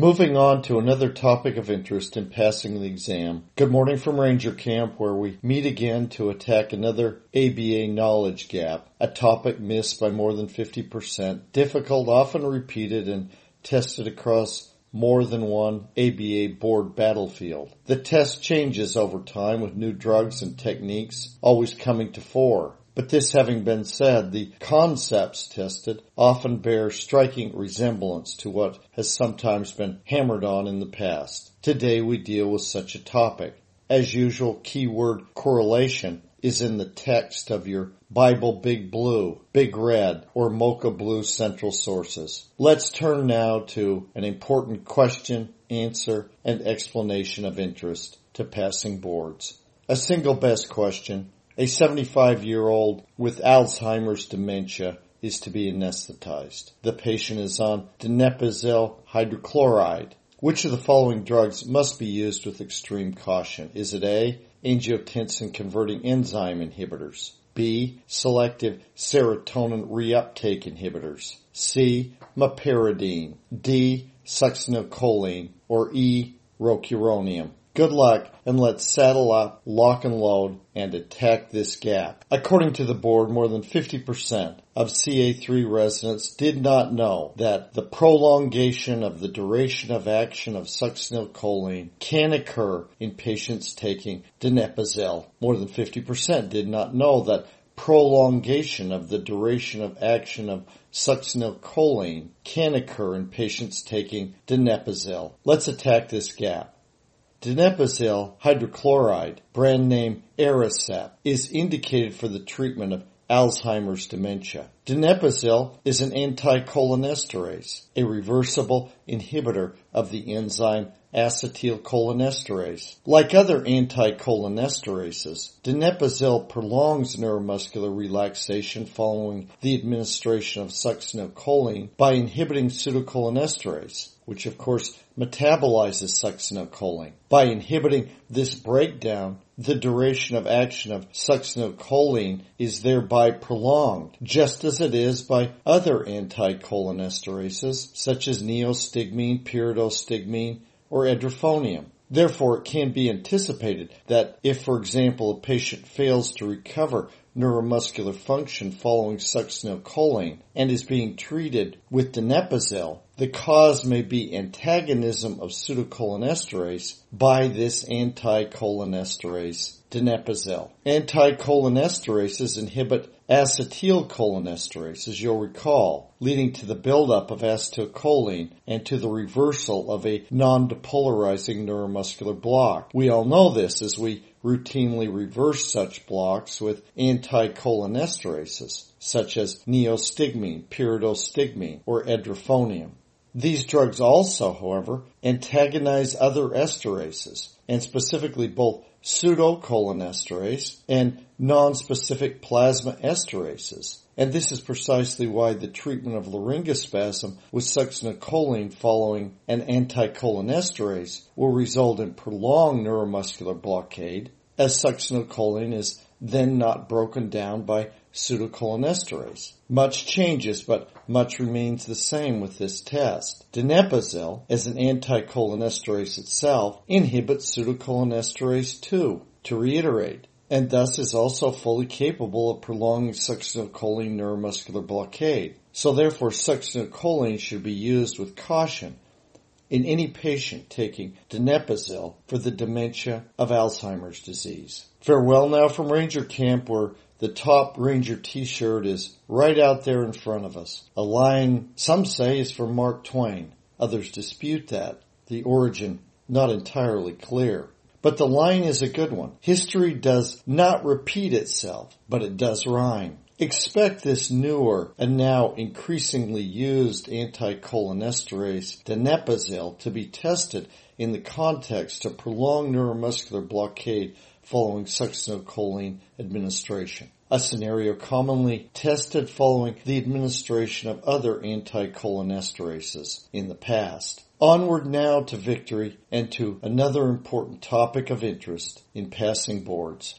Moving on to another topic of interest in passing the exam. Good morning from Ranger Camp where we meet again to attack another ABA knowledge gap, a topic missed by more than 50%, difficult, often repeated, and tested across more than one ABA board battlefield. The test changes over time with new drugs and techniques always coming to fore. But this having been said, the concepts tested often bear striking resemblance to what has sometimes been hammered on in the past. Today we deal with such a topic. As usual, keyword correlation is in the text of your Bible Big Blue, Big Red, or Mocha Blue central sources. Let's turn now to an important question, answer, and explanation of interest to passing boards. A single best question a 75 year old with Alzheimer's dementia is to be anesthetized. The patient is on donepezil hydrochloride. Which of the following drugs must be used with extreme caution? Is it A, angiotensin converting enzyme inhibitors? B, selective serotonin reuptake inhibitors? C, meperidine? D, succinylcholine? Or E, rocuronium? Good luck and let's saddle up, lock and load, and attack this gap. According to the board, more than 50% of CA3 residents did not know that the prolongation of the duration of action of succinylcholine can occur in patients taking donepezil. More than 50% did not know that prolongation of the duration of action of succinylcholine can occur in patients taking donepezil. Let's attack this gap. Donepezil hydrochloride, brand name Aricept, is indicated for the treatment of Alzheimer's dementia. Donepezil is an anticholinesterase, a reversible inhibitor of the enzyme acetylcholinesterase. Like other anticholinesterases, donepezil prolongs neuromuscular relaxation following the administration of succinylcholine by inhibiting pseudocholinesterase which of course metabolizes succinylcholine. By inhibiting this breakdown, the duration of action of succinylcholine is thereby prolonged, just as it is by other anticholinesterases such as neostigmine, pyridostigmine, or edrophonium. Therefore, it can be anticipated that if, for example, a patient fails to recover neuromuscular function following succinylcholine and is being treated with donepezil, the cause may be antagonism of pseudocholinesterase by this anticholinesterase donepezil. Anticholinesterases inhibit acetylcholinesterase, as you'll recall, leading to the buildup of acetylcholine and to the reversal of a non-depolarizing neuromuscular block. We all know this as we routinely reverse such blocks with anticholinesterases, such as neostigmine, pyridostigmine, or edrophonium. These drugs also, however, antagonize other esterases, and specifically both pseudocholinesterase and non-specific plasma esterases. And this is precisely why the treatment of laryngospasm with succinylcholine following an anticholinesterase will result in prolonged neuromuscular blockade, as succinylcholine is then not broken down by pseudocholinesterase. Much changes, but much remains the same with this test. Donepezil, as an anticholinesterase itself, inhibits pseudocholinesterase 2. To reiterate, and thus is also fully capable of prolonging succinylcholine neuromuscular blockade. So therefore succinylcholine should be used with caution in any patient taking donepezil for the dementia of Alzheimer's disease. Farewell now from Ranger Camp where the top Ranger t-shirt is right out there in front of us. A line some say is from Mark Twain. Others dispute that. The origin not entirely clear. But the line is a good one. History does not repeat itself, but it does rhyme. Expect this newer and now increasingly used anticholinesterase donepezil to be tested in the context of prolonged neuromuscular blockade following succinylcholine administration. A scenario commonly tested following the administration of other anticholinesterases in the past. Onward now to victory and to another important topic of interest in passing boards.